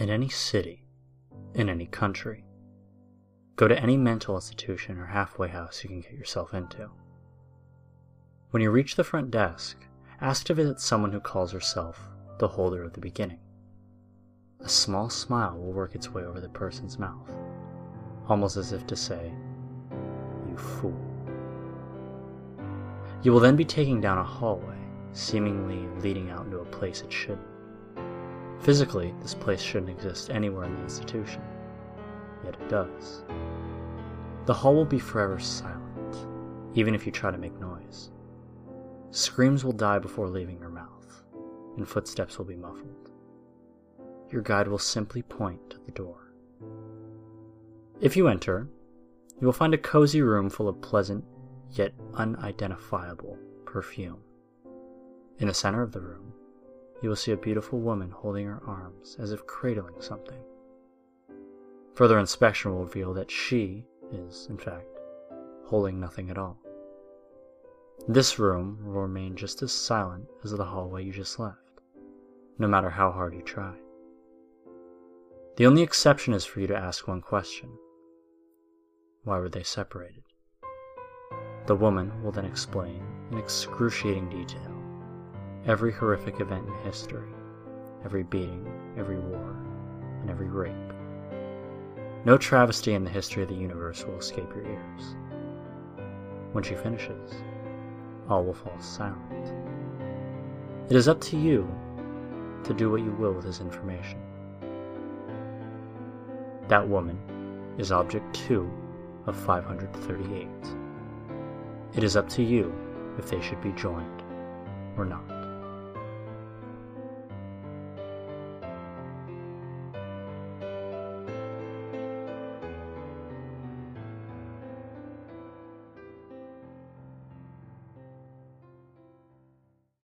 in any city, in any country. Go to any mental institution or halfway house you can get yourself into. When you reach the front desk, ask to visit someone who calls herself the holder of the beginning. A small smile will work its way over the person's mouth, almost as if to say, You fool. You will then be taking down a hallway, seemingly leading out into a place it shouldn't. Physically, this place shouldn't exist anywhere in the institution, yet it does. The hall will be forever silent, even if you try to make noise. Screams will die before leaving your mouth, and footsteps will be muffled. Your guide will simply point to the door. If you enter, you will find a cozy room full of pleasant yet unidentifiable perfume. In the center of the room, you will see a beautiful woman holding her arms as if cradling something. Further inspection will reveal that she is, in fact, holding nothing at all. This room will remain just as silent as the hallway you just left, no matter how hard you try. The only exception is for you to ask one question Why were they separated? The woman will then explain in excruciating detail every horrific event in history, every beating, every war, and every rape. No travesty in the history of the universe will escape your ears. When she finishes, all will fall silent. It is up to you to do what you will with this information. That woman is Object 2 of 538. It is up to you if they should be joined or not.